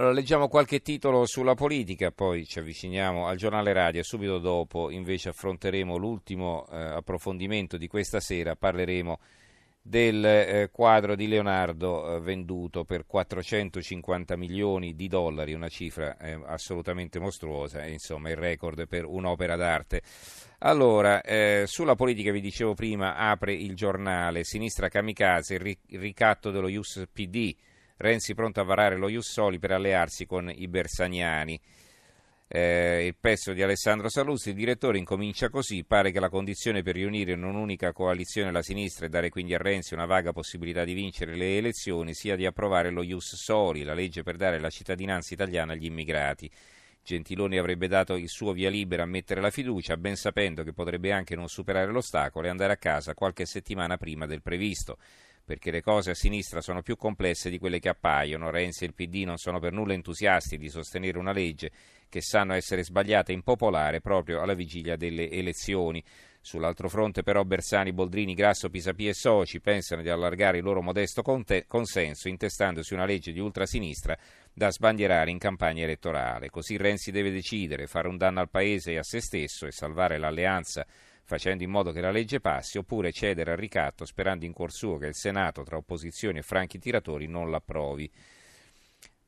Allora, leggiamo qualche titolo sulla politica, poi ci avviciniamo al giornale radio. Subito dopo invece affronteremo l'ultimo eh, approfondimento di questa sera, parleremo del eh, quadro di Leonardo eh, venduto per 450 milioni di dollari, una cifra eh, assolutamente mostruosa, insomma il record per un'opera d'arte. Allora, eh, sulla politica vi dicevo prima, apre il giornale, sinistra kamikaze, il, ri- il ricatto dello Ius PD Renzi pronto a varare lo Ius Soli per allearsi con i bersaniani. Eh, il pezzo di Alessandro Saluzzi, il direttore incomincia così, pare che la condizione per riunire in un'unica coalizione la sinistra e dare quindi a Renzi una vaga possibilità di vincere le elezioni sia di approvare lo Ius Soli, la legge per dare la cittadinanza italiana agli immigrati. Gentiloni avrebbe dato il suo via libera a mettere la fiducia, ben sapendo che potrebbe anche non superare l'ostacolo e andare a casa qualche settimana prima del previsto perché le cose a sinistra sono più complesse di quelle che appaiono. Renzi e il PD non sono per nulla entusiasti di sostenere una legge che sanno essere sbagliata e impopolare proprio alla vigilia delle elezioni. Sull'altro fronte però Bersani, Boldrini, Grasso, Pisapia e Soci pensano di allargare il loro modesto consenso intestandosi una legge di ultrasinistra da sbandierare in campagna elettorale. Così Renzi deve decidere, fare un danno al Paese e a se stesso e salvare l'alleanza facendo in modo che la legge passi, oppure cedere al ricatto sperando in cuor suo che il Senato, tra opposizioni e franchi tiratori, non l'approvi.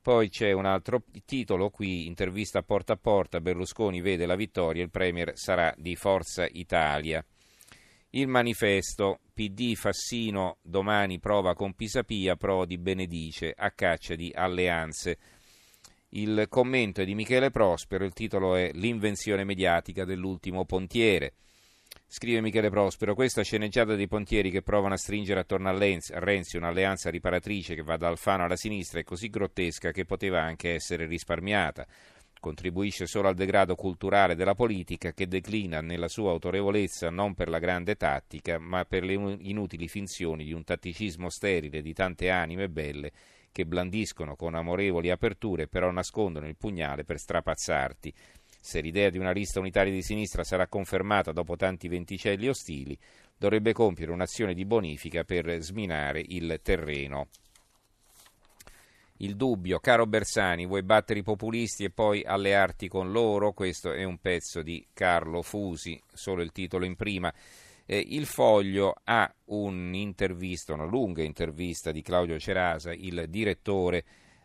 Poi c'è un altro titolo qui, intervista porta a porta, Berlusconi vede la vittoria, il Premier sarà di Forza Italia. Il manifesto, PD Fassino domani prova con Pisapia, Prodi benedice a caccia di alleanze. Il commento è di Michele Prospero, il titolo è L'invenzione mediatica dell'ultimo pontiere. Scrive Michele Prospero, questa sceneggiata dei pontieri che provano a stringere attorno a, Renzi un'alleanza riparatrice che va da Alfano alla sinistra è così grottesca che poteva anche essere risparmiata. Contribuisce solo al degrado culturale della politica che declina nella sua autorevolezza non per la grande tattica, ma per le inutili finzioni di un tatticismo sterile di tante anime belle che blandiscono con amorevoli aperture però nascondono il pugnale per strapazzarti. Se l'idea di una lista unitaria di sinistra sarà confermata dopo tanti venticelli ostili, dovrebbe compiere un'azione di bonifica per sminare il terreno. Il dubbio, caro Bersani, vuoi battere i populisti e poi allearti con loro? Questo è un pezzo di Carlo Fusi, solo il titolo in prima. Eh, il foglio ha un'intervista, una lunga intervista di Claudio Cerasa, il direttore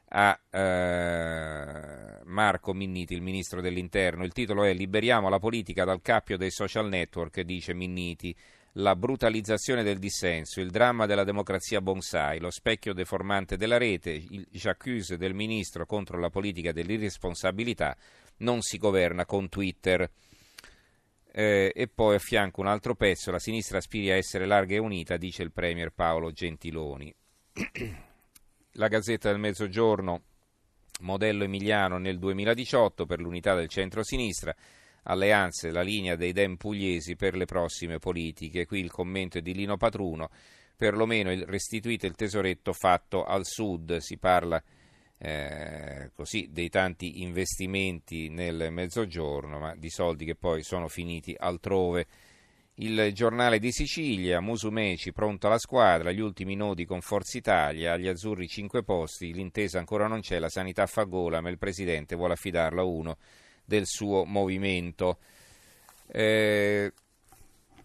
a eh, Marco Minniti, il ministro dell'interno. Il titolo è Liberiamo la politica dal cappio dei social network, dice Minniti. La brutalizzazione del dissenso, il dramma della democrazia bonsai, lo specchio deformante della rete, il j'accuse del ministro contro la politica dell'irresponsabilità, non si governa con Twitter. Eh, e poi a fianco un altro pezzo, la sinistra aspiri a essere larga e unita, dice il premier Paolo Gentiloni. La Gazzetta del Mezzogiorno, modello emiliano nel 2018 per l'unità del centro-sinistra, alleanze, la linea dei Dem pugliesi per le prossime politiche. Qui il commento è di Lino Patruno, perlomeno restituite il tesoretto fatto al sud, si parla eh, così dei tanti investimenti nel mezzogiorno, ma di soldi che poi sono finiti altrove. Il giornale di Sicilia, Musumeci pronto alla squadra, gli ultimi nodi con Forza Italia, agli azzurri 5 posti, l'intesa ancora non c'è, la sanità fa gola, ma il presidente vuole affidarlo a uno del suo movimento. Eh,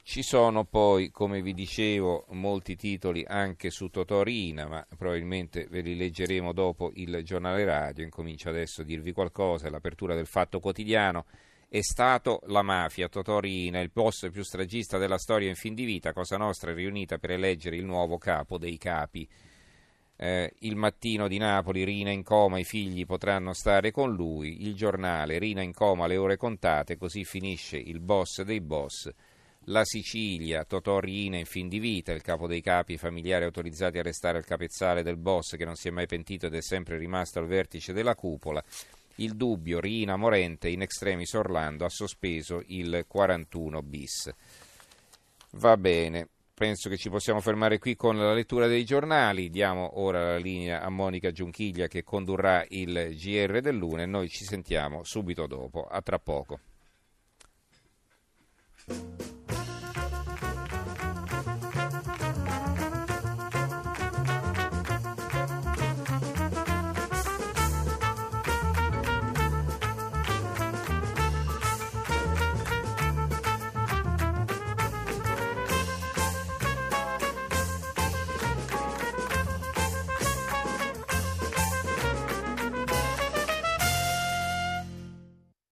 ci sono poi, come vi dicevo, molti titoli anche su Totorina, ma probabilmente ve li leggeremo dopo il giornale radio. Incomincio adesso a dirvi qualcosa, l'apertura del Fatto Quotidiano è stato la mafia. Totò Riina, il boss più stragista della storia in fin di vita, Cosa Nostra è riunita per eleggere il nuovo capo dei capi. Eh, il mattino di Napoli, Rina in coma, i figli potranno stare con lui. Il giornale, Rina in coma, le ore contate, così finisce il boss dei boss. La Sicilia, Totò Rina in fin di vita, il capo dei capi, i familiari autorizzati a restare al capezzale del boss che non si è mai pentito ed è sempre rimasto al vertice della cupola. Il dubbio, Rina Morente in extremis Orlando ha sospeso il 41 bis. Va bene, penso che ci possiamo fermare qui con la lettura dei giornali. Diamo ora la linea a Monica Giunchiglia che condurrà il GR del e Noi ci sentiamo subito dopo. A tra poco.